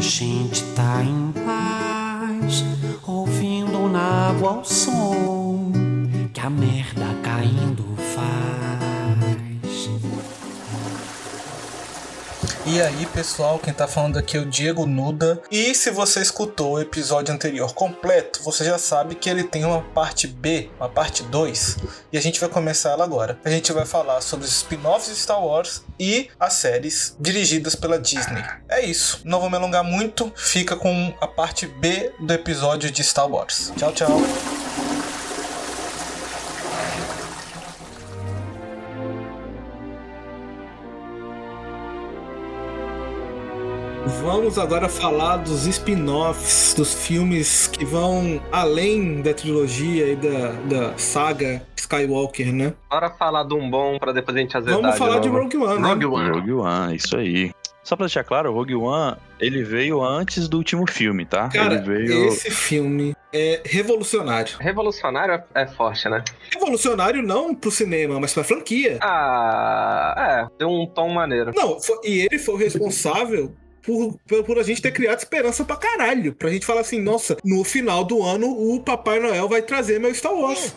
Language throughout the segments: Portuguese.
a gente tá em E aí, pessoal, quem tá falando aqui é o Diego Nuda. E se você escutou o episódio anterior completo, você já sabe que ele tem uma parte B, uma parte 2, e a gente vai começar ela agora. A gente vai falar sobre os spin-offs de Star Wars e as séries dirigidas pela Disney. É isso. Não vou me alongar muito, fica com a parte B do episódio de Star Wars. Tchau, tchau. Vamos agora falar dos spin-offs, dos filmes que vão além da trilogia e da, da saga Skywalker, né? Bora falar de um bom pra depois a gente azedar Vamos falar de novo. Rogue One, né? Rogue One. Rogue One, isso aí. Só pra deixar claro, o Rogue One, ele veio antes do último filme, tá? Cara, ele veio... esse filme é revolucionário. Revolucionário é- é forte, né? Revolucionário não pro cinema, mas pra franquia. Ah, é. Deu um tom maneiro. Não, foi- e ele foi o responsável por, por, por a gente ter criado esperança pra caralho. Pra gente falar assim, nossa, no final do ano o Papai Noel vai trazer meu Star Wars.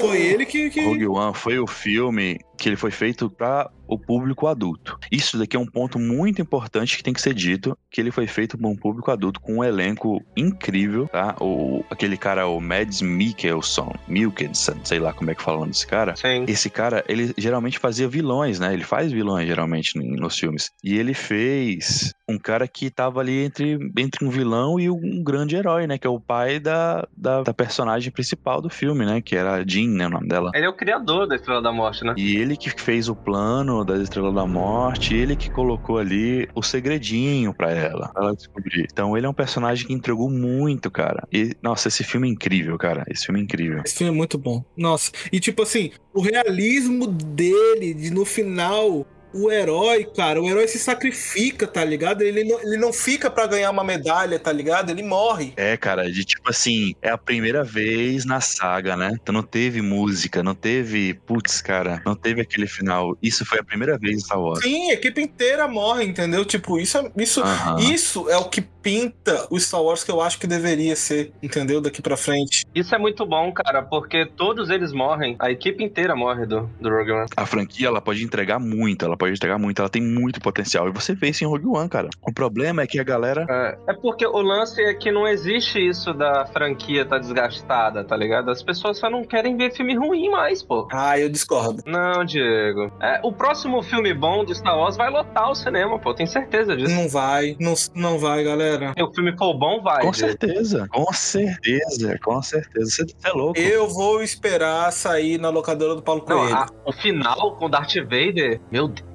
Foi ele que. que... Rogue One foi o filme que ele foi feito para o público adulto. Isso daqui é um ponto muito importante que tem que ser dito, que ele foi feito para um público adulto com um elenco incrível, tá? O, aquele cara, o Mads Mikkelsen, Mikkelsen, sei lá como é que fala o nome desse cara. Sim. Esse cara, ele geralmente fazia vilões, né? Ele faz vilões geralmente nos filmes. E ele fez um cara que tava ali entre, entre um vilão e um grande herói, né? Que é o pai da, da, da personagem principal do filme, né? Que era a Jean, né? O nome dela. Ele é o criador da Estrela da Morte, né? E ele que fez o plano da Estrela da Morte, ele que colocou ali o segredinho pra ela, pra ela descobrir. Então ele é um personagem que entregou muito, cara. E, nossa, esse filme é incrível, cara. Esse filme é incrível. Esse filme é muito bom. Nossa. E tipo assim, o realismo dele, de no final. O herói, cara, o herói se sacrifica, tá ligado? Ele não, ele não fica pra ganhar uma medalha, tá ligado? Ele morre. É, cara, de tipo assim, é a primeira vez na saga, né? Então não teve música, não teve. Putz, cara, não teve aquele final. Isso foi a primeira vez em Star Wars. Sim, a equipe inteira morre, entendeu? Tipo, isso, é- isso, Aham. isso é o que pinta o Star Wars que eu acho que deveria ser, entendeu? Daqui pra frente. Isso é muito bom, cara, porque todos eles morrem. A equipe inteira morre do, do Rogue One. A franquia, ela pode entregar muito, ela pode entregar muito, ela tem muito potencial. E você vê isso em Rogue One, cara. O problema é que a galera. É, é porque o lance é que não existe isso da franquia tá desgastada, tá ligado? As pessoas só não querem ver filme ruim mais, pô. Ah, eu discordo. Não, Diego. É, o próximo filme bom do Star Wars vai lotar o cinema, pô. Tenho certeza disso. Não vai, não, não vai, galera. Se o filme for bom, vai. Com Diego. certeza, com certeza, com certeza. Você é louco. Eu vou esperar sair na locadora do Paulo Não, Coelho. a- o final com Darth Vader, meu Deus.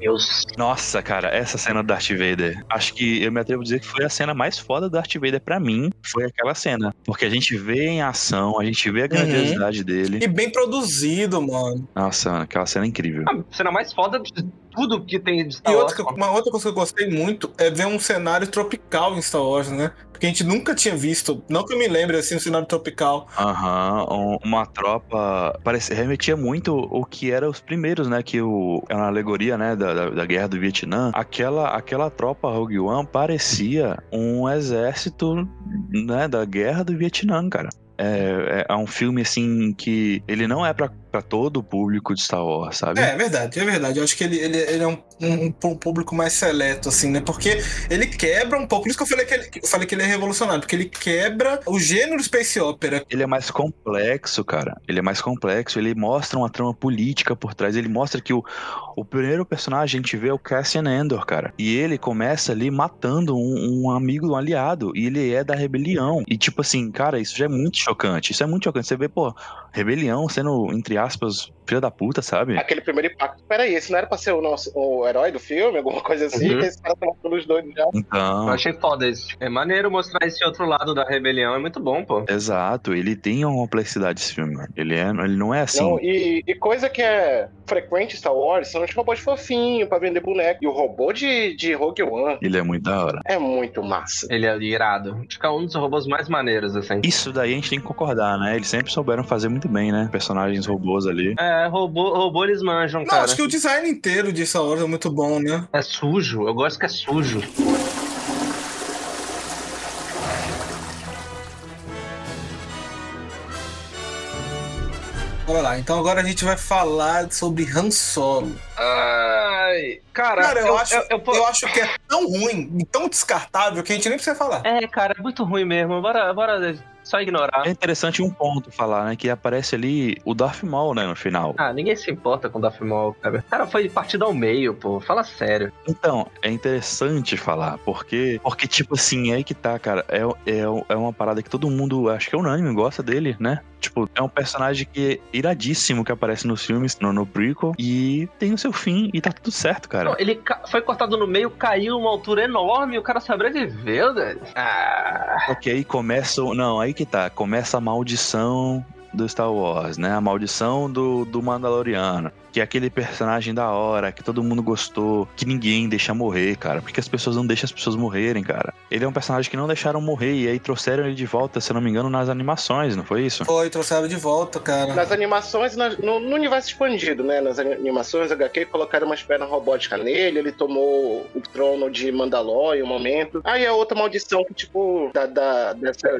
Nossa, cara, essa cena do Darth Vader, acho que eu me atrevo a dizer que foi a cena mais foda do Darth Vader pra mim, foi aquela cena. Porque a gente vê em ação, a gente vê a grandiosidade dele. E bem produzido, mano. Nossa, aquela cena é incrível. A cena mais foda tudo que tem de Star E Wars. outra, pô. uma outra coisa que eu gostei muito é ver um cenário tropical em Star Wars, né? Porque a gente nunca tinha visto, não que eu me lembre assim, um cenário tropical. Aham, um- uma tropa. Parece, remetia muito o que era os primeiros, né? Que o, é uma alegoria, né? Da, da, da guerra do Vietnã. Aquela, aquela tropa Rogue One parecia um exército, né? Da guerra do Vietnã, cara. É, é, é um filme assim que ele não é pra, pra todo o público de Star Wars, sabe? É, é verdade, é verdade. Eu acho que ele, ele, ele é um, um, um público mais seleto, assim, né? Porque ele quebra um pouco. Por isso que eu falei que ele, eu falei que ele é revolucionário, porque ele quebra o gênero space opera. Ele é mais complexo, cara. Ele é mais complexo. Ele mostra uma trama política por trás. Ele mostra que o, o primeiro personagem a gente vê é o Cassian Andor, cara. E ele começa ali matando um, um amigo, um aliado. E ele é da rebelião. E tipo assim, cara, isso já é muito chocante. Isso é muito chocante. Você vê, pô, rebelião sendo, entre aspas, filha da puta, sabe? Aquele primeiro impacto. Peraí, esse não era pra ser o nosso o herói do filme, alguma coisa assim? Uhum. Que esse cara tá matando os dois já. Então. Eu achei foda isso. É maneiro mostrar esse outro lado da rebelião, é muito bom, pô. Exato, ele tem uma complexidade esse filme. mano. Ele, é, ele não é assim. Não, e, e coisa que é frequente em Star Wars são os robôs fofinhos pra vender boneco. E o robô de, de Rogue One Ele é muito da hora. é muito massa. Ele é irado. Acho que é um dos robôs mais maneiros, assim. Isso daí a gente tem que concordar, né? Eles sempre souberam fazer muito bem, né? Personagens robôs robôs ali. É, robô, robô eles manjam, Não, cara. acho que o design inteiro de Star Wars é muito bom, né? É sujo, eu gosto que é sujo. Bora lá, então agora a gente vai falar sobre Han Solo. Ai, cara, cara eu, eu, acho, eu, eu, eu, acho que é tão ruim, tão descartável, que a gente nem precisa falar. É, cara, é muito ruim mesmo. Bora, bora só ignorar. É interessante um ponto falar, né? Que aparece ali o Darth Maul, né? No final. Ah, ninguém se importa com o Darth Maul, cara. Cara, foi partido ao meio, pô. Fala sério. Então, é interessante falar, porque, porque tipo assim, é aí que tá, cara. É, é, é uma parada que todo mundo, acho que é unânime, gosta dele, né? Tipo, é um personagem que é iradíssimo que aparece nos filmes, no, no prequel, e tem o seu fim, e tá tudo certo, cara. Não, ele foi cortado no meio, caiu uma altura enorme e o cara sobreviveu, velho. Ah. Aí começa. o- Não, aí que tá. Começa a maldição do Star Wars, né? A maldição do, do Mandaloriano. Que é aquele personagem da hora, que todo mundo gostou, que ninguém deixa morrer, cara. Porque as pessoas não deixam as pessoas morrerem, cara. Ele é um personagem que não deixaram morrer, e aí trouxeram ele de volta, se eu não me engano, nas animações, não foi isso? Foi, trouxeram de volta, cara. Nas animações, no, no universo expandido, né? Nas animações, HQ colocaram umas pernas robóticas nele, ele tomou o trono de Mandalor em um momento. Aí é outra maldição que, tipo, da, da, dessa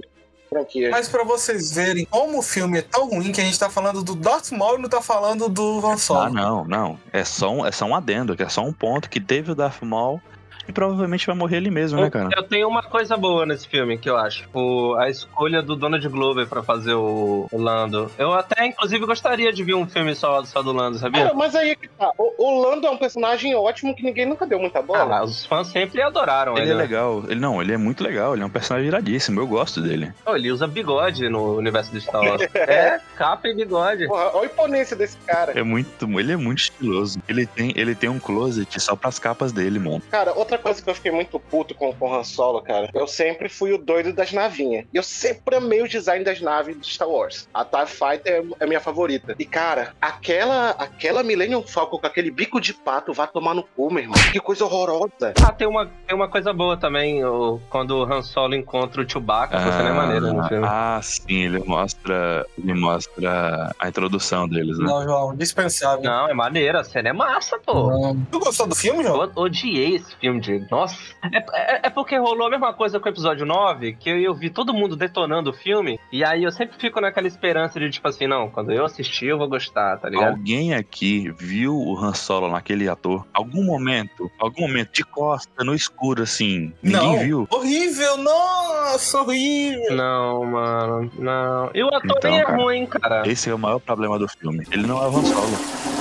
franquia. Mas pra vocês verem como o filme é tão ruim que a gente tá falando do Darth Maul e não tá falando do Han Ah, Solo. não, não. É só, um, é só um adendo, que é só um ponto que teve o Darth Maul e provavelmente vai morrer ele mesmo, né, cara? Eu tenho uma coisa boa nesse filme que eu acho. O, a escolha do Donald Glover pra fazer o, o Lando. Eu até, inclusive, gostaria de ver um filme só, só do Lando, sabia? Cara, mas aí é que tá. O, o Lando é um personagem ótimo que ninguém nunca deu muita bola. Ah, os fãs sempre adoraram Ele ele. é né? legal. Ele não, ele é muito legal. Ele é um personagem iradíssimo. Eu gosto dele. Oh, ele usa bigode no universo do Star Wars. é, capa e bigode. Porra, olha a imponência desse cara. É muito, ele é muito estiloso. Ele tem, ele tem um closet só pras capas dele, mano. Cara, outra coisa que eu fiquei muito puto com o Han Solo, cara, eu sempre fui o doido das navinhas. E eu sempre amei o design das naves de Star Wars. A TIE Fighter é a minha favorita. E, cara, aquela, aquela Millennium Falcon com aquele bico de pato vai tomar no cu, meu irmão. Que coisa horrorosa. Ah, tem uma, tem uma coisa boa também, o, quando o Han Solo encontra o Chewbacca, essa cena é maneira no filme. ah, sim, ele mostra, ele mostra a introdução deles, né? Não, João, dispensável. Não, é maneira, a cena é massa, pô. Não. Tu gostou do filme, João? Eu odiei esse filme, Nossa. É, é- é porque rolou a mesma coisa com o episódio 9, que eu, eu vi todo mundo detonando o filme, e aí eu sempre fico naquela esperança de, tipo assim, não, quando eu assistir eu vou gostar, tá ligado? Alguém aqui viu o Han Solo naquele ator? Algum momento, algum momento de costa, no escuro, assim, ninguém não. viu? Horrível, nossa, horrível. Não, mano, não. E o ator Então, nem é cara, ruim, cara. Esse é o maior problema do filme. Ele não é o Han Solo.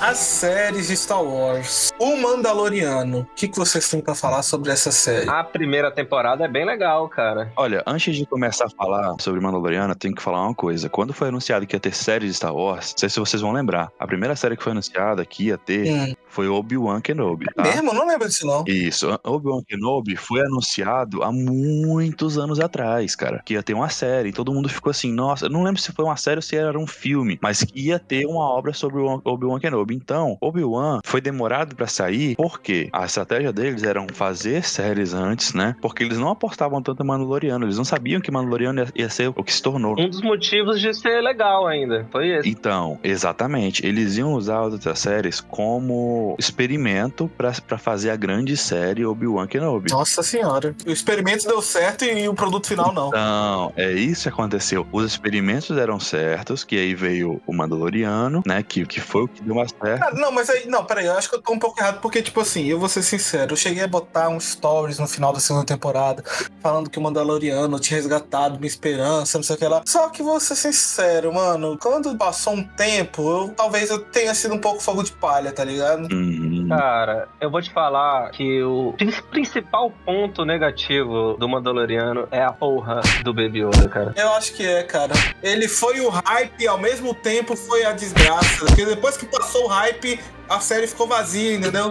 As séries de Star Wars. O Mandaloriano. O que, que vocês têm pra falar sobre essa série? A primeira temporada é bem legal, cara. Olha, antes de começar a falar sobre Mandaloriano, eu tenho que falar uma coisa. Quando foi anunciado que ia ter série de Star Wars, não sei se vocês vão lembrar, a primeira série que foi anunciada que ia ter Hum. foi Obi-Wan Kenobi, tá? Mesmo? Não lembro disso, não. Isso, Obi-Wan Kenobi foi anunciado há muitos anos atrás, cara, que ia ter uma série. E todo mundo ficou assim, nossa, eu não lembro se foi uma série ou se era um filme, mas que ia ter uma obra sobre o Obi-Wan Kenobi. Então, Obi-Wan foi demorado pra sair porque a estratégia deles era fazer séries antes, né? Porque eles não apostavam tanto em Mandaloriano, eles não sabiam que Mandaloriano ia, ia ser o que se tornou. Um dos motivos de ser legal ainda. Foi esse. Então, exatamente. Eles iam usar as outras séries como experimento pra pra fazer a grande série Obi-Wan Kenobi. Nossa senhora. O experimento deu certo e o produto final não. Não, é isso que aconteceu. Os experimentos deram certos, que aí veio o Mandaloriano, né? Que, que foi o que deu mais certo. Cara, não, mas aí, não, peraí, eu acho que eu tô um pouco errado, porque, tipo assim, eu vou ser sincero, eu cheguei a botar uns stories no final da segunda temporada, falando que o Mandaloriano tinha resgatado minha esperança, não sei o que lá. Só que vou ser sincero, mano, quando passou um tempo, eu, talvez eu tenha sido um pouco fogo de palha, tá ligado? Uhum. Cara, eu vou te falar que o prin- principal ponto negativo do Mandaloriano é a porra do Baby Yoda, cara. Eu acho que é, cara. Ele foi o hype e ao mesmo tempo foi a desgraça. Porque depois que passou o hype, a série ficou vazia, entendeu?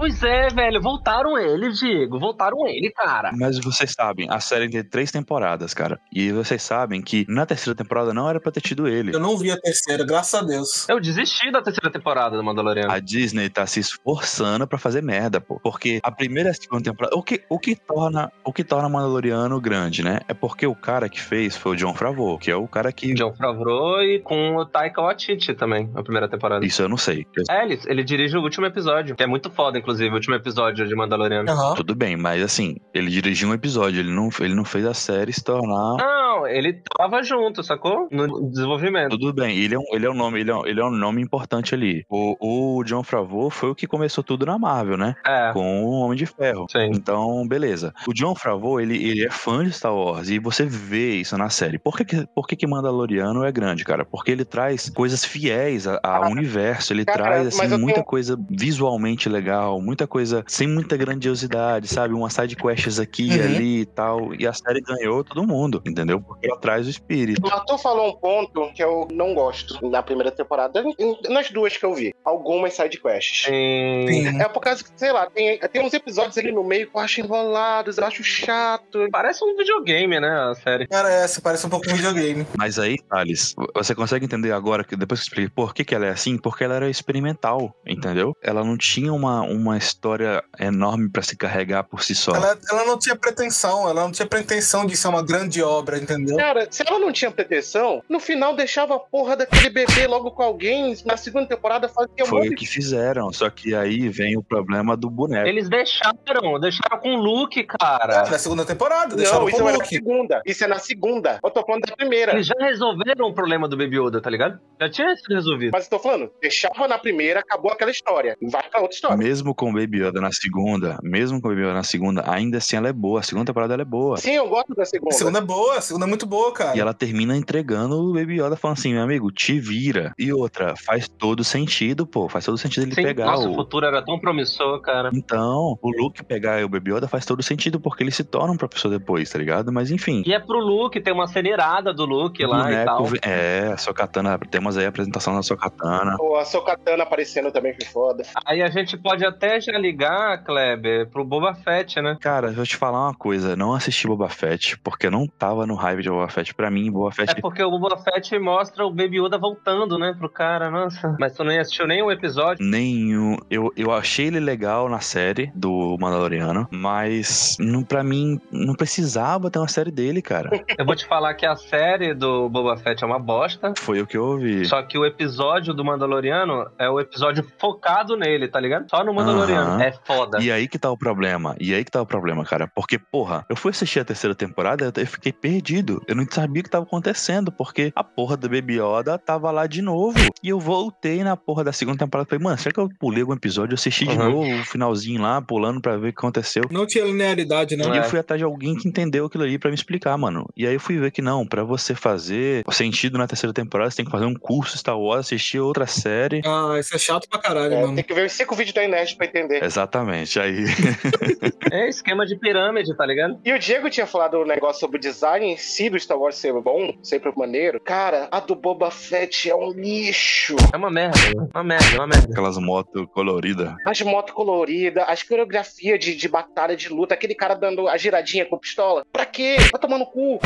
Pois é, velho, voltaram ele, Diego. Voltaram ele, cara. Mas vocês sabem, a série tem três temporadas, cara. E vocês sabem que na terceira temporada não era pra ter tido ele. Eu não vi a terceira, graças a Deus. Eu desisti da terceira temporada do Mandaloriano. A Disney tá se esforçando pra fazer merda, pô. Porque a primeira e a segunda temporada. O que, o que torna o que torna Mandaloriano grande, né? É porque o cara que fez foi o John Favreau, que é o cara que. John Favreau e com o Taika Waititi também, na primeira temporada. Isso eu não sei. É, ele, ele dirige o último episódio, que é muito foda, inclusive, o último episódio de Mandaloriano. Aham. Tudo bem, mas assim, ele dirigiu um episódio, ele não, ele não fez a série se tornar. Não, ele tava junto, sacou? No desenvolvimento. Tudo bem, ele é um, ele é um nome, ele é um, ele é um nome importante ali. O, o John Favreau foi o que começou tudo na Marvel, né? É. Com o Homem de Ferro. Sim. Então, beleza. O John Favreau, ele, ele é fã de Star Wars e você vê isso na série. Por que, que, por que, que Mandaloriano é grande, cara? Porque ele traz coisas fiéis a- ao Ah, universo. Ele cara, traz, assim, muita tenho- coisa visualmente legal, muita coisa sem muita grandiosidade, sabe? Uma side quests aqui e Uhum. ali e tal. E a série ganhou todo mundo, entendeu? Porque ela traz o espírito. O ator falou um ponto que eu não gosto na primeira temporada, em- nas duas que eu vi. Algumas sidequests. Sim. Sim. É por causa que, sei lá, tem, tem uns episódios ali no meio que eu acho enrolados, eu acho chato. Parece um videogame, né, a série. Parece, parece um pouco um videogame. Mas aí, Thales, você consegue entender agora, que depois que eu expliquei por que, que ela é assim? Porque ela era experimental, entendeu? Ela não tinha uma, uma história enorme pra se carregar por si só. Ela, ela não tinha pretensão, ela não tinha pretensão de ser uma grande obra, entendeu? Cara, se ela não tinha pretensão, no final deixava a porra daquele bebê logo com alguém. Na segunda temporada fazia Foi o que fizeram, só que aí vem o problema do boneco. Eles deixaram, deixaram com o Luke, cara. É, Na segunda temporada, deixaram Não, com isso o é na Luke. segunda. Isso é na segunda. Eu tô falando da primeira. Eles já resolveram o problema do Baby Yoda, tá ligado? Já tinha sido resolvido. Mas eu tô falando, deixava na primeira, acabou aquela história. Vai pra outra história. Mesmo com Baby Yoda na segunda, mesmo com Baby Yoda na segunda, ainda assim ela é boa. A segunda temporada ela é boa. Sim, eu gosto da segunda. A segunda é boa, a segunda é muito boa, cara. E ela termina entregando o Baby Yoda falando assim, meu amigo, te vira. E outra, faz todo sentido, pô. Faz todo sentido ele Sim, pegar nossa, o o... futuro era tão promissor, cara. Então, o Luke pegar o Baby Yoda faz todo sentido, porque ele se torna um professor depois, tá ligado? Mas enfim. E é pro Luke, tem uma cena irada do Luke o lá e tal. boneco É, a Sokatana, temos aí a apresentação da Sokatana. Pô, a Sokatana aparecendo também foi foda. Aí a gente pode até já ligar, Kleber, pro Boba Fett, né? Cara, eu vou te falar uma coisa, não assisti Boba Fett, porque não tava no hype de Boba Fett. Pra mim, Boba Fett É porque o Boba Fett mostra o Baby Yoda voltando, né, pro cara, nossa. Mas tu não assistiu nenhum episódio? Nenhum. Eu, eu achei ele legal na série do Mandaloriano, mas não, pra mim não precisava ter uma série dele, cara. Eu vou te falar que a série do Boba Fett é uma bosta. Foi o que eu ouvi. Só que o episódio do Mandaloriano é o episódio focado nele, tá ligado? Só no Mandaloriano. Aham. É foda. E aí que tá o problema. E aí que tá o problema, cara. Porque, porra, eu fui assistir a terceira temporada eu fiquei perdido. Eu não sabia o que tava acontecendo, porque a porra da Baby Yoda tava lá de novo. E eu voltei na porra da segunda temporada e falei, mano, será que eu pulei algum episódio? Eu assisti de Uhum. novo o finalzinho lá, pulando pra ver o que aconteceu. Não tinha linearidade, né? Não E eu É. fui atrás de alguém que entendeu aquilo ali pra me explicar, mano. E aí eu fui ver que não, pra você fazer sentido na terceira temporada, você tem que fazer um curso Star Wars, assistir outra série. Ah, isso é chato pra caralho, É, mano. tem que ver os cinco vídeos da Inés pra entender. Exatamente. Aí. É esquema de pirâmide, tá ligado? E o Diego tinha falado um negócio sobre o design em si do Star Wars ser bom, sempre maneiro. Cara, a do Boba Fett é um lixo. É uma merda, né? Uma merda, uma merda. Aquelas motos coloridas. As motos coloridas, as coreografias de, de batalha, de luta, aquele cara dando a giradinha com pistola. Pra quê? Vai tomar no cu.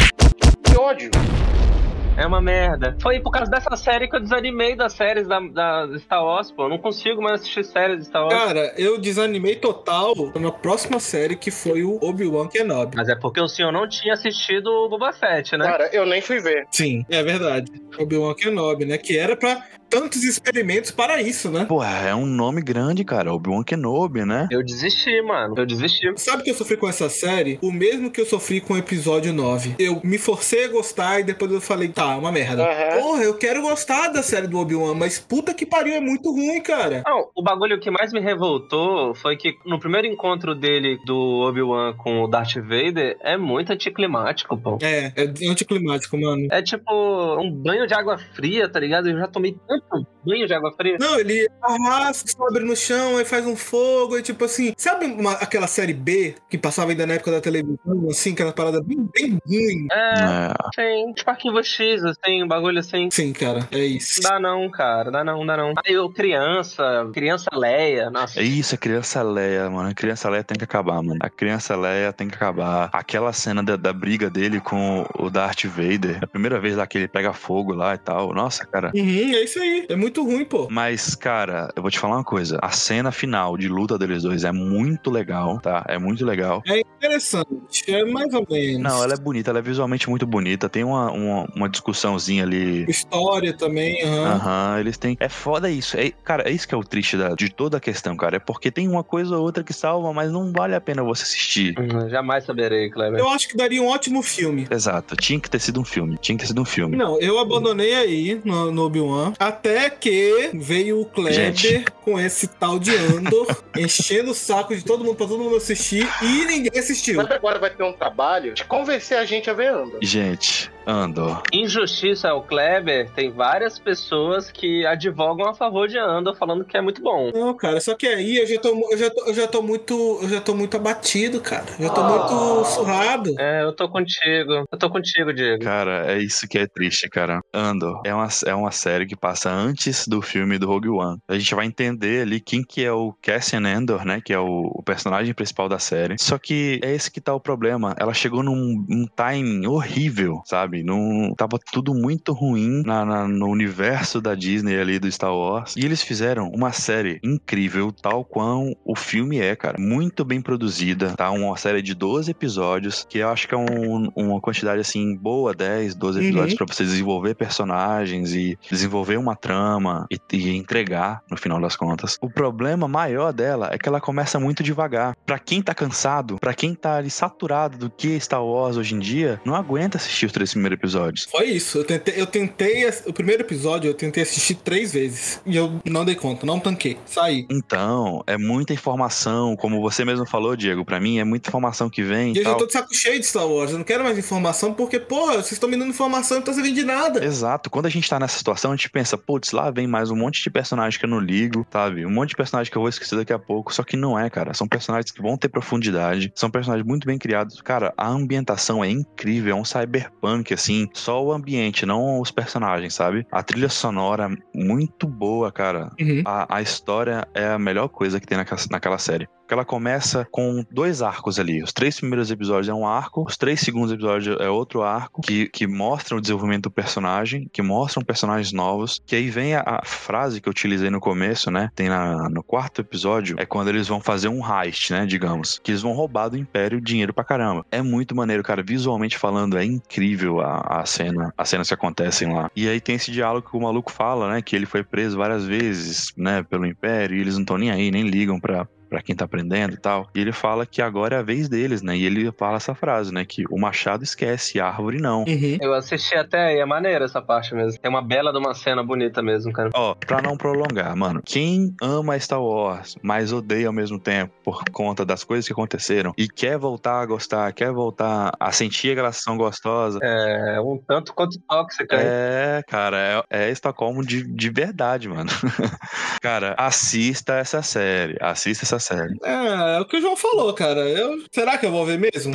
Que ódio. É uma merda. Foi por causa dessa série que eu desanimei das séries da, da Star Wars, pô. Eu não consigo mais assistir séries de Star Wars. Cara, eu desanimei total na próxima série que foi o Obi-Wan Kenobi. Mas é porque o senhor não tinha assistido o Boba Fett, né? Cara, eu nem fui ver. Sim, é verdade. Obi-Wan Kenobi, né? Que era pra tantos experimentos para isso, né? Pô, é um nome grande, cara. Obi-Wan Kenobi, né? Eu desisti, mano. Eu desisti. Sabe que eu sofri com essa série? O mesmo que eu sofri com o episódio 9. Eu me forcei a gostar e depois eu falei, tá, uma merda. Aham. Porra, eu quero gostar da série do Obi-Wan, mas puta que pariu, é muito ruim, cara. Não, o bagulho que mais me revoltou foi que no primeiro encontro dele do Obi-Wan com o Darth Vader é muito anticlimático, pô. É, é anticlimático, mano. É tipo um banho de água fria, tá ligado? Eu já tomei tanto banho de água fria. Não, ele arrasta, sobe no chão, aí faz um fogo, e tipo assim. Sabe uma- aquela série B que passava ainda na época da televisão, assim, aquela parada bem, bem ruim? É, É. sim. Tipo arquivo X, assim, um bagulho assim. Sim, cara, é isso. Dá não, cara. Dá não, dá não. Aí eu, criança, criança Leia, nossa. É isso, a criança Leia, mano. A criança Leia tem que acabar, mano. A criança Leia tem que acabar. Aquela cena da, da briga dele com o Darth Vader. A primeira vez lá que ele pega fogo lá e tal. Nossa, cara. Uhum, é isso aí. É muito ruim, pô. Mas, cara, eu vou te falar uma coisa. A cena final de luta deles dois é muito legal, tá? É muito legal. É interessante. É mais ou menos. Não, ela é bonita, ela é visualmente muito bonita. Tem uma, uma, uma discussãozinha ali. História também, aham. Aham, eles têm. É foda isso. É, cara, é isso que é o triste da- de toda a questão, cara. É porque tem uma coisa ou outra que salva, mas não vale a pena você assistir. Hum, Jamais saberei, Kleber. Eu acho que daria um ótimo filme. Exato, tinha que ter sido um filme. Tinha que ter sido um filme. Não, eu abandonei aí no, no Obi-Wan. Até que veio o Kleber Gente. com esse tal de Andor, enchendo o saco de todo mundo pra todo mundo assistir e ninguém assistiu. Mas agora vai ter um trabalho de convencer a gente a ver Andor. Gente, Andor. Injustiça ao Kleber, tem várias pessoas que advogam a favor de Andor falando que é muito bom. Não, cara, só que aí eu já tô, eu já tô, eu já tô muito. Eu já tô muito abatido, cara. Eu já tô muito surrado. É, eu tô contigo. Eu tô contigo, Diego. Cara, é isso que é triste, cara. Andor é uma, é uma série que passa antes do filme do Rogue One. A gente vai entender ali quem que é o Cassian Andor, né? Que é o, o personagem principal da série. Só que é esse que tá o problema. Ela chegou num, num timing horrível, sabe? Num, tava tudo muito ruim na, na- no universo da Disney ali do Star Wars. E eles fizeram uma série incrível, tal qual o filme é, cara. Muito bem produzida, tá? Uma série de 12 episódios, que eu acho que é um- uma quantidade assim boa, 10, 12 Uhum. episódios pra você desenvolver personagens e desenvolver uma trama e, e entregar no final das contas. O problema maior dela é que ela começa muito devagar. Pra quem tá cansado, pra quem tá ali saturado do que Star Wars hoje em dia, não aguenta assistir os três primeiros episódios. Foi isso. Eu tentei, eu tentei. O primeiro episódio eu tentei assistir três vezes. E eu não dei conta, não tanquei. Saí. Então, é muita informação, como você mesmo falou, Diego, pra mim é muita informação que vem E e eu já tô de saco cheio de Star Wars. Eu não quero mais informação porque, pô, vocês estão me dando informação e não tá servindo de nada. Exato. Quando a gente tá nessa situação, a gente pensa, putz, lá vem mais um monte de personagem que eu não ligo, sabe? Um monte de personagem que eu vou esquecer daqui a pouco. Só que não é, cara. São personagens que vão ter profundidade, são personagens muito bem criados. Cara, a ambientação é incrível, é um cyberpunk, assim. Só o ambiente, não os personagens, sabe? A trilha sonora muito boa, cara. Uhum. A, a história é a melhor coisa que tem naquela, naquela série. Ela começa com dois arcos ali. Os três primeiros episódios é um arco, os três segundos episódios é outro arco, que, que mostram o desenvolvimento do personagem, que mostram personagens novos. Que aí vem a, a frase que eu utilizei no começo, né? Tem na, no quarto episódio, é quando eles vão fazer um heist, né? Digamos. Que eles vão roubar do Império dinheiro pra caramba. É muito maneiro, cara. Visualmente falando, é incrível a, a cena, as cenas que acontecem lá. E aí tem esse diálogo que o maluco fala, né? Que ele foi preso várias vezes, né? Pelo Império, e eles não estão nem aí, nem ligam pra, pra quem tá aprendendo e tal. E ele fala que agora é a vez deles, né? E ele fala essa frase, né? Que o machado esquece, a árvore não. Uhum. Eu assisti até e é maneira essa parte mesmo. Tem uma bela de uma cena bonita mesmo, cara. Ó, pra não prolongar, mano, quem ama Star Wars, mas odeia ao mesmo tempo por conta das coisas que aconteceram e quer voltar a gostar, quer voltar a sentir aquela ação gostosa, É um tanto quanto tóxica. hein? É, cara, é, é Estocolmo de, de verdade, mano. cara, assista essa série. Assista essa série. É, é o que o João falou, cara. Eu, será que eu vou ver mesmo?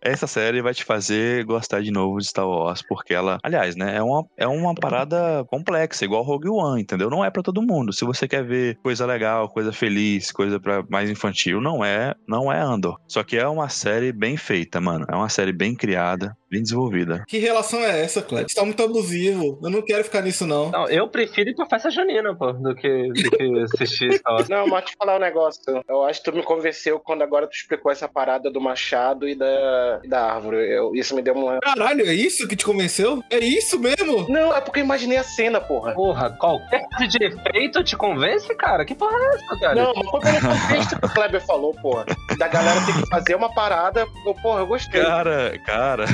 Essa série vai te fazer gostar de novo de Star Wars, porque ela, aliás, né, é uma, é uma parada complexa, igual Rogue One, entendeu? Não é pra todo mundo. Se você quer ver coisa legal, coisa feliz, coisa para mais infantil, não é, não é Andor. Só que é uma série bem feita, mano. É uma série bem criada, bem desenvolvida. Que relação é essa, Cleber? Você tá muito abusivo. Eu não quero ficar nisso, não. Não, eu prefiro ir pra festa junina, pô, do que, do que assistir Star Wars. Não, mas te falar um negócio. Eu acho que tu me convenceu quando agora tu explicou essa parada do machado e da, e da árvore. Eu- isso me deu uma. Caralho, é isso que te convenceu? É isso mesmo? Não, é porque eu imaginei a cena, porra. Porra, qualquer coisa de efeito te convence, cara? Que porra é essa, cara? Não, mas foi pelo contexto que o Kleber falou, porra. Da galera ter que fazer uma parada. Eu, porra, eu gostei. Cara, cara.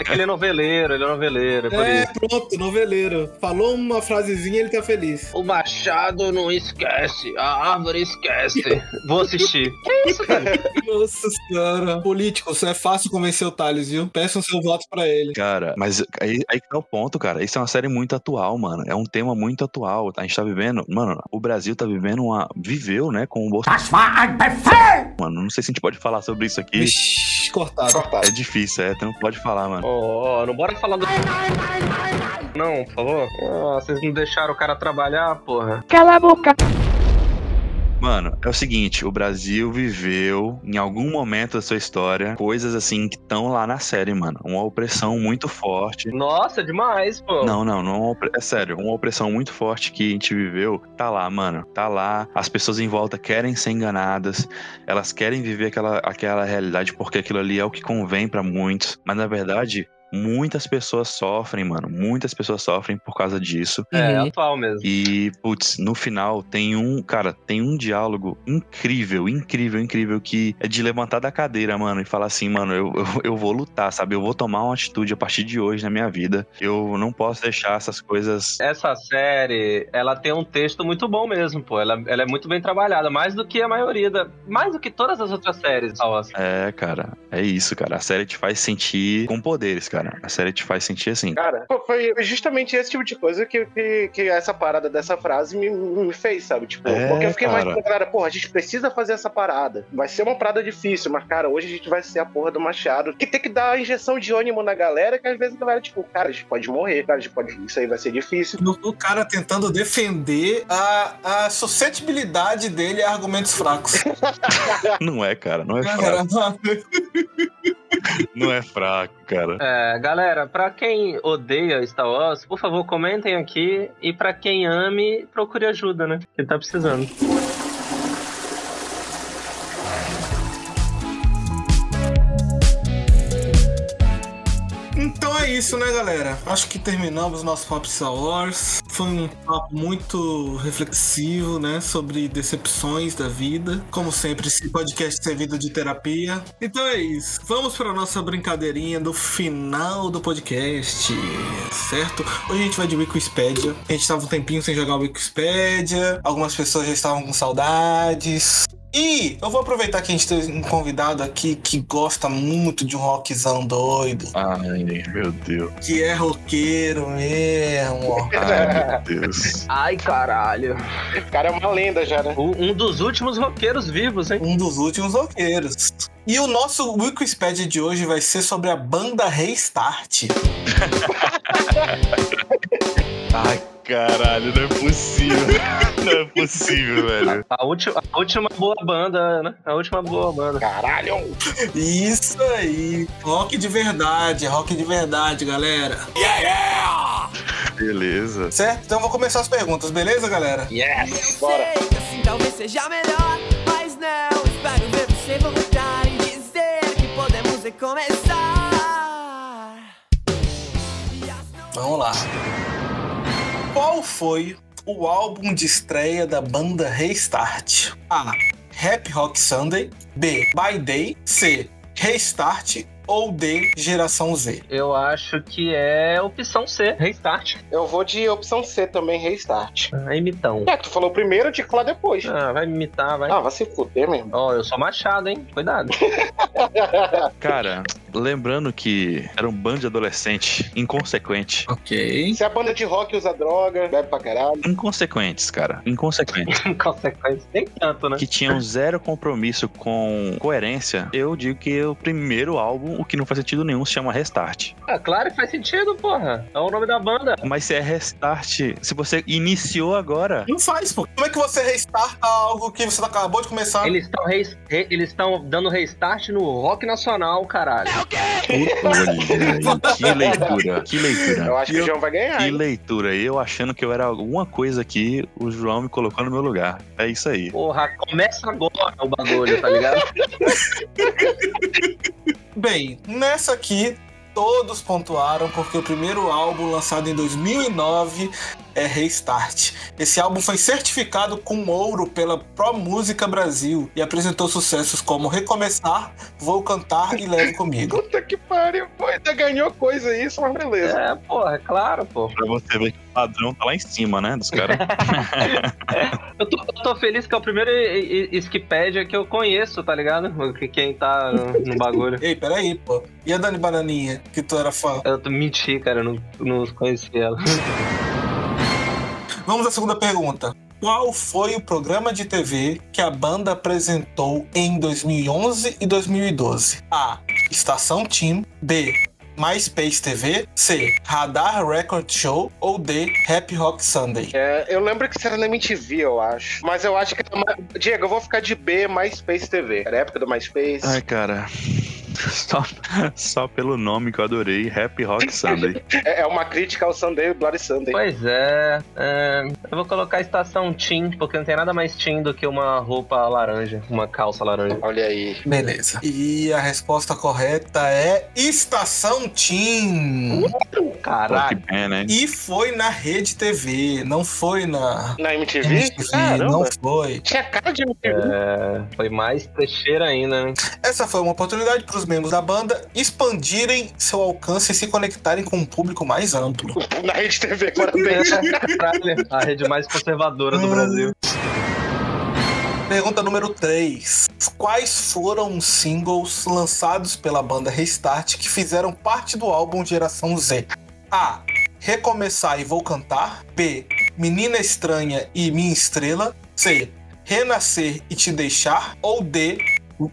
É que ele é noveleiro, ele é noveleiro, é por É, isso. pronto, noveleiro. Falou uma frasezinha ele tá feliz. O machado não esquece, a árvore esquece. Vou assistir. Que isso, cara? Nossa senhora. Político, isso é fácil convencer o Thales, viu? Peçam seu voto pra ele. Cara, mas aí, aí que tá o ponto, cara. Isso é uma série muito atual, mano. É um tema muito atual. A gente tá vivendo. Mano, o Brasil tá vivendo uma. Viveu, né? Com o Bolsonaro. Mano, não sei se a gente pode falar sobre isso aqui. Ixi, cortado. Cortado. É difícil, é. Tu não pode falar, mano. Ó, ó, não bora falar do. Não, por favor. Ah, vocês não deixaram o cara trabalhar, porra. Mano, é o seguinte, o Brasil viveu em algum momento da sua história coisas assim que estão lá na série, mano. Uma opressão muito forte. Nossa, demais, pô. Não, não, não é, é sério, uma opressão muito forte que a gente viveu, tá lá, mano, tá lá. As pessoas em volta querem ser enganadas, elas querem viver aquela, aquela realidade porque aquilo ali é o que convém pra muitos, mas na verdade, muitas pessoas sofrem, mano, muitas pessoas sofrem por causa disso. É, Uhum. atual mesmo. E, putz, no final tem um, cara, tem um diálogo incrível, incrível, incrível, que é de levantar da cadeira, mano, e falar assim, mano, eu, eu, eu vou lutar, sabe? Eu vou tomar uma atitude a partir de hoje na minha vida. Eu não posso deixar essas coisas. Essa série, ela tem um texto muito bom mesmo, pô. Ela, ela é muito bem trabalhada, mais do que a maioria da. Mais do que todas as outras séries. É, cara, é isso, cara. A série te faz sentir com poderes, cara. A série te faz sentir assim. Cara, foi justamente esse tipo de coisa que, que, que essa parada dessa frase me, me fez, sabe? Tipo, É, porque eu fiquei mais cara. cara, porra, a gente precisa fazer essa parada. Vai ser uma parada difícil, mas, cara, hoje a gente vai ser a porra do Machado. Que tem que dar injeção de ânimo na galera, que às vezes a galera, tipo, cara, a gente pode morrer, cara, a gente pode. Isso aí vai ser difícil. O cara tentando defender a, a suscetibilidade dele a argumentos fracos. Não é, cara, não é fraco. Cara, Não é fraco, cara. É, galera, pra quem odeia Star Wars, por favor, comentem aqui. E pra quem ame, procure ajuda, né? Que tá precisando. Isso, né, galera? Acho que terminamos nosso Papo Star Wars. Foi um papo muito reflexivo, né? Sobre decepções da vida. Como sempre, esse podcast servido de terapia. Então é isso. Vamos para nossa brincadeirinha do final do podcast, certo? Hoje a gente vai de Wikipedia. A gente tava um tempinho sem jogar o Wikipedia. Algumas pessoas já estavam com saudades. E eu vou aproveitar que a gente tem um convidado aqui que gosta muito de um rockzão doido Ai, meu Deus. que é roqueiro mesmo. Ai, meu Deus. Ai, caralho. O cara é uma lenda já, né? Um um dos últimos roqueiros vivos, hein? Um dos últimos roqueiros. E o nosso Wikipedia de hoje vai ser sobre a banda Restart. Ai, caralho, não é possível. Não é possível, velho. A última, a última boa banda, né? A última boa banda. Caralho! Isso aí. Rock de verdade, rock de verdade, galera. Beleza. Certo? Então eu vou começar as perguntas, beleza, galera? Yes! Bora. Sei que assim talvez seja melhor, mas não. Espero ver você voltar e dizer que podemos recomeçar. Vamos lá. Foi o álbum de estreia da banda Restart? A. Rap Rock Sunday. B. By Day. C. Restart. Ou D. Geração Z. Eu acho que é opção C, restart. Eu vou de opção C também, restart. Ah, imitão. É, tu falou primeiro, eu te falar depois. Ah, vai me imitar, vai. Ah, vai se fuder mesmo. Ó, eu sou machado, hein? Cuidado. Cara, lembrando que era um bando de adolescente inconsequente. Ok. Se a banda de rock usa droga, bebe pra caralho. Inconsequentes, cara. Inconsequentes. Consequência. Nem tanto, né? que tinham zero compromisso com coerência, eu digo que o primeiro álbum, o que não faz sentido nenhum, se chama Restart. Ah, claro que faz sentido, porra. É o nome da banda. Mas se é Restart, se você iniciou agora, Não faz, pô. Como é que você restarta algo que você acabou de começar? Eles estão eles estão dando restart no rock nacional, caralho. Puta, que leitura, que leitura. Eu acho que o João vai ganhar. Que hein? leitura. Eu achando que eu era alguma coisa aqui, o João me colocou no meu lugar. É isso aí. Porra, começa agora o bagulho, tá ligado? Bem, nessa aqui todos pontuaram porque o primeiro álbum lançado em 2009 é Restart. Esse álbum foi certificado com ouro pela Pro Música Brasil e apresentou sucessos como Recomeçar, Vou Cantar e Leve Comigo. Puta que pariu, pô. Ainda ganhou coisa isso, mas beleza. É, porra, é claro, pô. Pra você ver que padrão tá lá em cima, né, dos caras. Eu tô, eu tô feliz que é o primeiro Skipédia que eu conheço, tá ligado? Que- Quem tá no, no bagulho. Ei, peraí, pô. E a Dani Bananinha, que tu era fã? Eu tô- menti, cara, eu não, não conheci ela. Vamos à segunda pergunta. Qual foi o programa de TV que a banda apresentou em 2011 e 2012? A. Estação Team. B. MySpace TV, C. Radar Record Show ou D. Happy Rock Sunday. É, eu lembro que isso era na MTV, eu acho. Mas eu acho que. ma- Diego, eu vou ficar de B, MySpace TV. Era a época do MySpace. Ai, cara. Só, só pelo nome que eu adorei, Happy Rock Sunday. É, é uma crítica ao Sunday e Bloody Sunday. Pois é, é, eu vou colocar a estação Team, porque não tem nada mais Team do que uma roupa laranja, uma calça laranja. Olha aí. Beleza. E a resposta correta é Estação Team. Pô, que Caraca, pena, hein? E foi na Rede TV, não foi na Na MTV? MTV, não foi. Tinha cara de MTV. é, foi mais trecheira ainda, né? Essa foi uma oportunidade para os membros da banda expandirem seu alcance e se conectarem com um público mais amplo. Na Rede TV, parabéns. A rede mais conservadora do Brasil. Pergunta número 3. Quais foram os singles lançados pela banda Restart que fizeram parte do álbum Geração Z? A. Recomeçar e Vou Cantar. B. Menina Estranha e Minha Estrela. C. Renascer e Te Deixar. Ou D.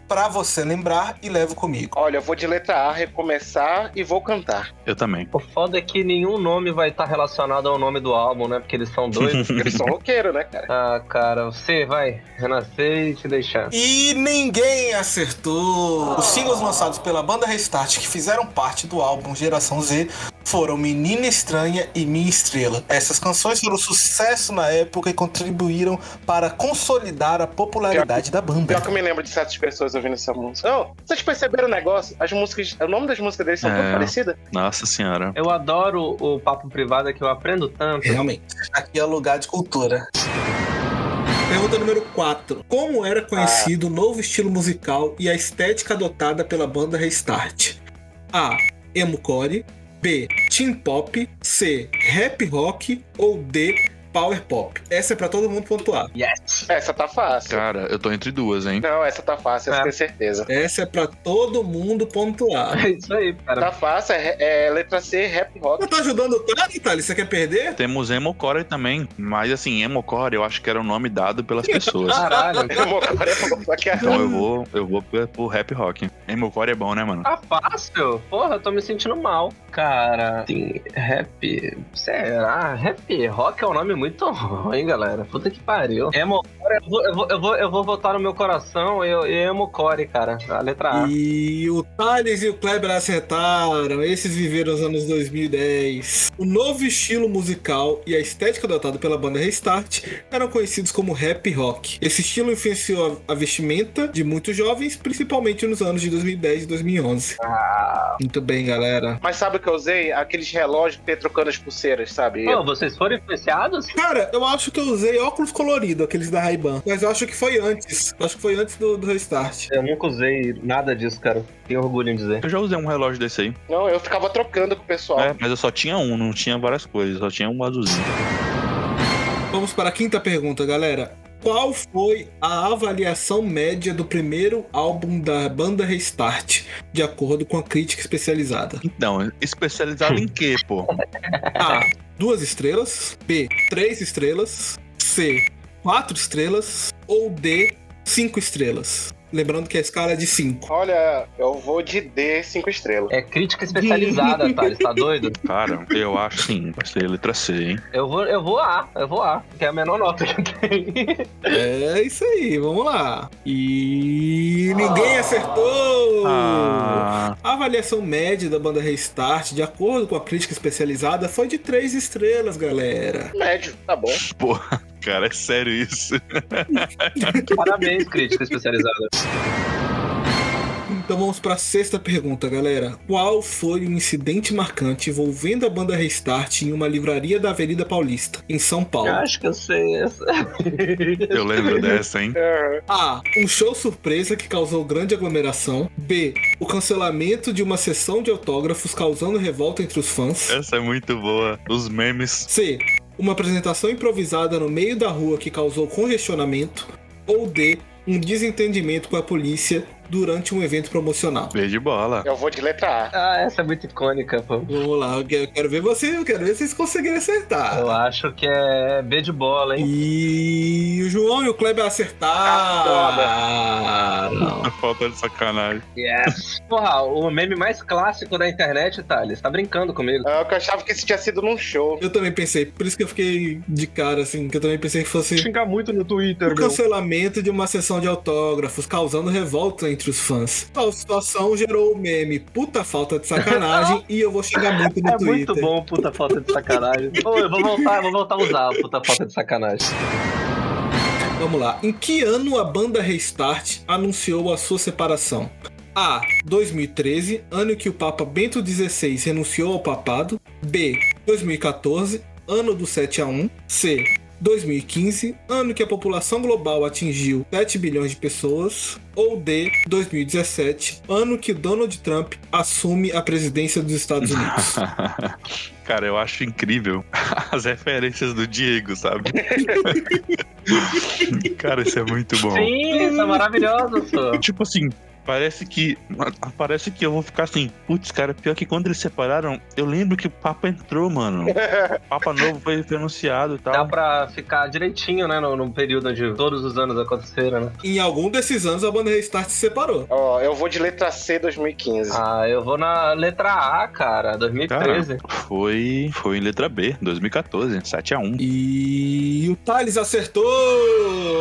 Pra Você Lembrar e Levo Comigo. Olha, eu vou de letra A, recomeçar e vou cantar. Eu também. O foda é que nenhum nome vai estar relacionado ao nome do álbum, né? Porque eles são dois. Eles são roqueiros, né, cara? ah, cara, você vai renascer e te deixar. E ninguém acertou. Os singles lançados pela banda Restart que fizeram parte do álbum Geração Z foram Menina Estranha e Minha Estrela. Essas canções foram sucesso na época e contribuíram para consolidar a popularidade da banda. Pior que eu me lembro de certas pessoas ouvindo essa música. Não, vocês perceberam o negócio? As músicas, o nome das músicas deles são É. tudo parecidas. Nossa senhora. Eu adoro o papo privado é que eu aprendo tanto. Realmente, aqui é lugar de cultura. Pergunta número 4. Como era conhecido o novo estilo musical e a estética adotada pela banda Restart? A. Emocore. B. Teen Pop. C. Rap Rock. Ou D. Power Pop. Essa é pra todo mundo pontuar. Yes! Essa tá fácil. Cara, eu tô entre duas, hein? Não, essa tá fácil, essa É. tenho certeza. Essa é pra todo mundo pontuar. É isso aí, cara. Tá fácil, é, é letra C, rap rock. Você tá ajudando o cara, Thales? Você quer perder? Temos Emocore também. Mas assim, Emocore eu acho que era o nome dado pelas pessoas. Caralho. Agora é bom, Então eu vou, eu vou pro- pro rap rock. Emocore é bom, né, mano? Tá fácil? Porra, eu tô me sentindo mal. Cara, sim, rap. Será? Rap rock é um nome muito ruim, galera. Puta que pariu. Emocore, eu vou, eu vou, eu vou, eu vou votar no meu coração e eu, eu Emocore, cara. A letra A. E o Thales e o Kleber acertaram. Esses viveram os anos 2010. O novo estilo musical e a estética adotada pela banda Restart eram conhecidos como rap rock. Esse estilo influenciou a a vestimenta de muitos jovens, principalmente nos anos de 2010 e 2011. Ah. Muito bem, galera. Mas sabe o que eu usei? Aqueles relógios que tem trocando as pulseiras, sabe? Pô, vocês foram influenciados? Cara, eu acho que eu usei óculos coloridos, aqueles da Ray-Ban. Mas eu acho que foi antes. Eu acho que foi antes do, do Restart. Eu nunca usei nada disso, cara. Tenho orgulho em dizer. Eu já usei um relógio desse aí. Não, eu ficava trocando com o pessoal. É, mas eu só tinha um, não tinha várias coisas, só tinha um azulzinho. Vamos para a quinta pergunta, galera. Qual foi a avaliação média do primeiro álbum da banda Restart, de acordo com a crítica especializada? Então, especializado em quê, pô? A. Duas estrelas. B. Três estrelas. C. Quatro estrelas. Ou D. Cinco estrelas. Lembrando que a escala é de cinco. Olha, eu vou de D, 5 estrelas. É crítica especializada, Thales, tá doido? Cara, eu acho sim, vai ser letra C, hein? Eu vou, eu vou A, eu vou A, que é a menor nota que tem. É isso aí, vamos lá. E ninguém acertou! Ah, A avaliação média da banda Restart, de acordo com a crítica especializada, foi de três estrelas, galera. Médio, tá bom. porra, cara, é sério isso. Parabéns, crítica especializada. Então vamos para a sexta pergunta, galera. Qual foi o incidente marcante envolvendo a banda Restart em uma livraria da Avenida Paulista, em São Paulo? Eu acho que eu sei essa. Eu lembro dessa, hein? Aham. A. Um show surpresa que causou grande aglomeração. B. O cancelamento de uma sessão de autógrafos causando revolta entre os fãs. Essa é muito boa. Os memes. C. Uma apresentação improvisada no meio da rua que causou congestionamento. Ou D. Um desentendimento com a polícia durante um evento promocional. Verde bola. Eu vou de letra A. Ah, essa é muito icônica, pô. Vamos lá, eu quero, eu quero ver você, eu quero ver se vocês conseguirem acertar. Eu acho que é B de bola, hein? E o João e o Kleber acertaram. Falta de sacanagem. Yes! Porra, o meme mais clássico da internet, Thales. Tá brincando comigo. Ah, Eu achava que isso tinha sido num show. Eu também pensei, por isso que eu fiquei de cara, assim, que eu também pensei que fosse Xingar muito no Twitter, o cancelamento de uma sessão de autógrafos, causando revolta entre os fãs. Tal situação gerou o meme puta falta de sacanagem e eu vou xingar muito no É Twitter. muito bom, puta falta de sacanagem. Ô, eu vou voltar, eu vou voltar a usar a puta falta de sacanagem. Vamos lá. Em que ano a banda Restart anunciou a sua separação? A. 2013, ano que o Papa Bento XVI renunciou ao papado. B. 2014, ano do 7 a 1. C. 2015, ano que a população global atingiu 7 bilhões de pessoas. Ou D. 2017, ano que Donald Trump assume a presidência dos Estados Unidos. Cara, eu acho incrível as referências do Diego, sabe? Cara, isso é muito bom. Sim, isso é maravilhoso, só. Tipo assim, parece que. Parece que eu vou ficar assim, putz, cara, pior que quando eles separaram, eu lembro que o Papa entrou, mano. O Papa novo foi, anunciado e Dá tal. pra ficar direitinho, né? No, no período onde todos os anos aconteceram, né? em algum desses anos a banda Restart se separou. Ó, eu vou de letra C 2015. Ah, eu vou na letra A, cara, 2013. Foi, foi em letra B, 2014, 7x1. E o Thales acertou!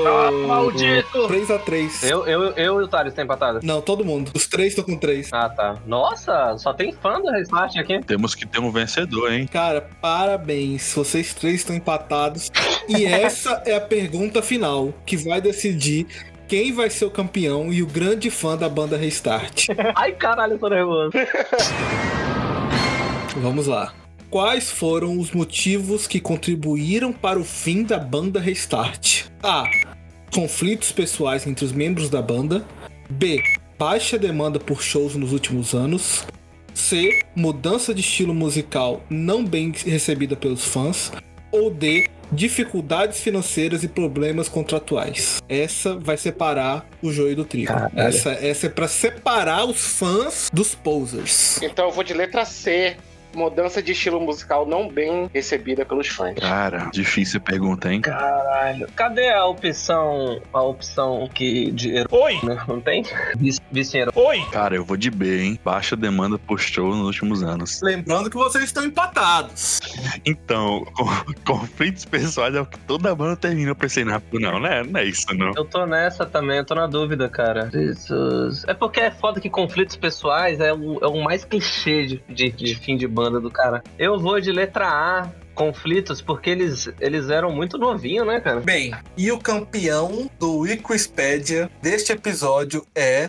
Ah, maldito! 3x3. Eu, eu, eu e o Thales tem empatada. Não, todo mundo. Os três estão com três. Ah, tá. Nossa, só tem fã do Restart aqui. Temos que ter um vencedor, hein? Cara, parabéns. Vocês três estão empatados. E essa é a pergunta final que vai decidir quem vai ser o campeão e o grande fã da banda Restart. Ai, caralho, eu tô nervoso. Vamos lá. Quais foram os motivos que contribuíram para o fim da banda Restart? A. Conflitos pessoais entre os membros da banda. B. Baixa demanda por shows nos últimos anos. C. Mudança de estilo musical não bem recebida pelos fãs. Ou D. Dificuldades financeiras e problemas contratuais. Essa vai separar o joio do trigo. Caralho. Essa, essa é para separar os fãs dos posers. Então eu vou de letra C. Mudança de estilo musical não bem recebida pelos fãs. Cara, difícil pergunta, hein? Caralho. Cadê a opção. A opção que de Oi! né? Não tem? Vice-. Oi! Cara, eu vou de B, hein? Baixa demanda por show nos últimos anos. Lembrando que vocês estão empatados. Então, conflitos pessoais é o que toda banda termina. Eu pensei, não, não, né? Não é isso, não. Eu tô nessa também, eu tô na dúvida, cara. Jesus. É porque é foda que conflitos pessoais é o, é o mais clichê de, de, de fim de banda do cara. Eu vou de letra A, conflitos, porque eles, eles eram muito novinhos, né, cara? Bem, e o campeão do Wikipedia deste episódio é.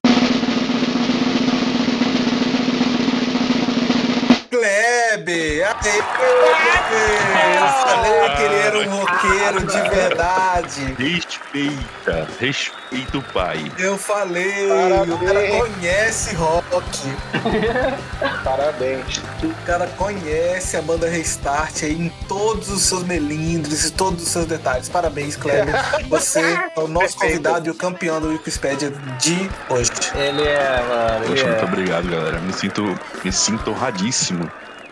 Kleber! Aê, Kleber! Eu falei que ele era um roqueiro de verdade. Respeita, respeita o pai. Eu falei, Parabéns. o cara conhece rock, Parabéns. o cara conhece a banda Restart aí em todos os seus melindres e todos os seus detalhes. Parabéns, Kleber. Você é o nosso Perfeito. convidado e o campeão do Wikipedia de hoje. Ele é, mano. Ele Poxa, muito é. obrigado, galera. Me sinto, me sinto honradíssimo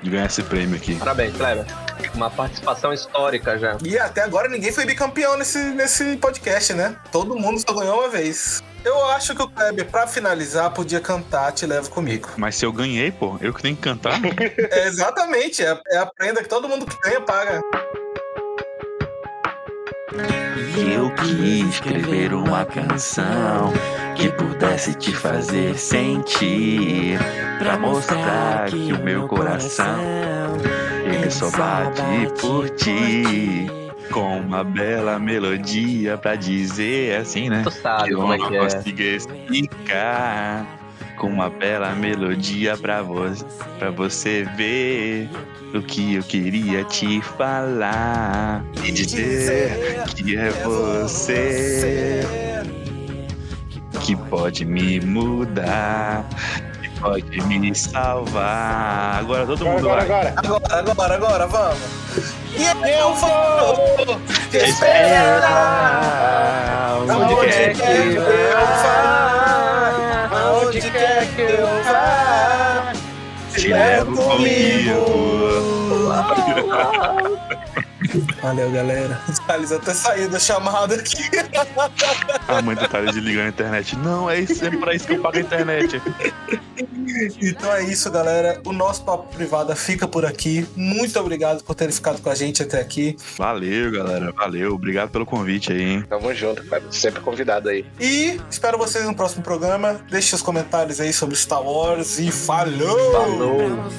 de ganhar esse prêmio aqui. Parabéns, Kleber. Uma participação histórica já. E até agora ninguém foi bicampeão nesse, nesse podcast, né? Todo mundo só ganhou uma vez. Eu acho que o Kleber, pra finalizar, podia cantar Te Levo Comigo. Mas se eu ganhei, pô, eu que tenho que cantar. É, exatamente, é, é a prenda que todo mundo que ganha paga. Eu quis escrever uma canção que pudesse te fazer sentir, pra mostrar que o meu coração Ele só bate por ti. Com uma bela melodia pra dizer assim, né? Tu sabe Que eu como é não que é. consigo explicar. Com uma bela melodia pra, vo pra você ver o que eu queria te falar. E dizer que é você que pode me mudar, que pode me salvar. Agora todo Agora, mundo agora, vai. agora. Agora, agora, agora, vamos. E eu vou te Esperar onde quer quer que que eu vá, Leva Valeu, galera. O Thales até saiu da chamada aqui. A mãe do Thales ligando a internet. Não, é, isso, é pra isso que eu pago a internet. Então é isso, galera. O nosso papo privado fica por aqui. Muito obrigado por terem ficado com a gente até aqui. Valeu, galera. Valeu. Obrigado pelo convite aí, hein? Tamo junto, cara. Sempre convidado aí. E espero vocês no próximo programa. Deixe seus comentários aí sobre Star Wars e falou! Falou.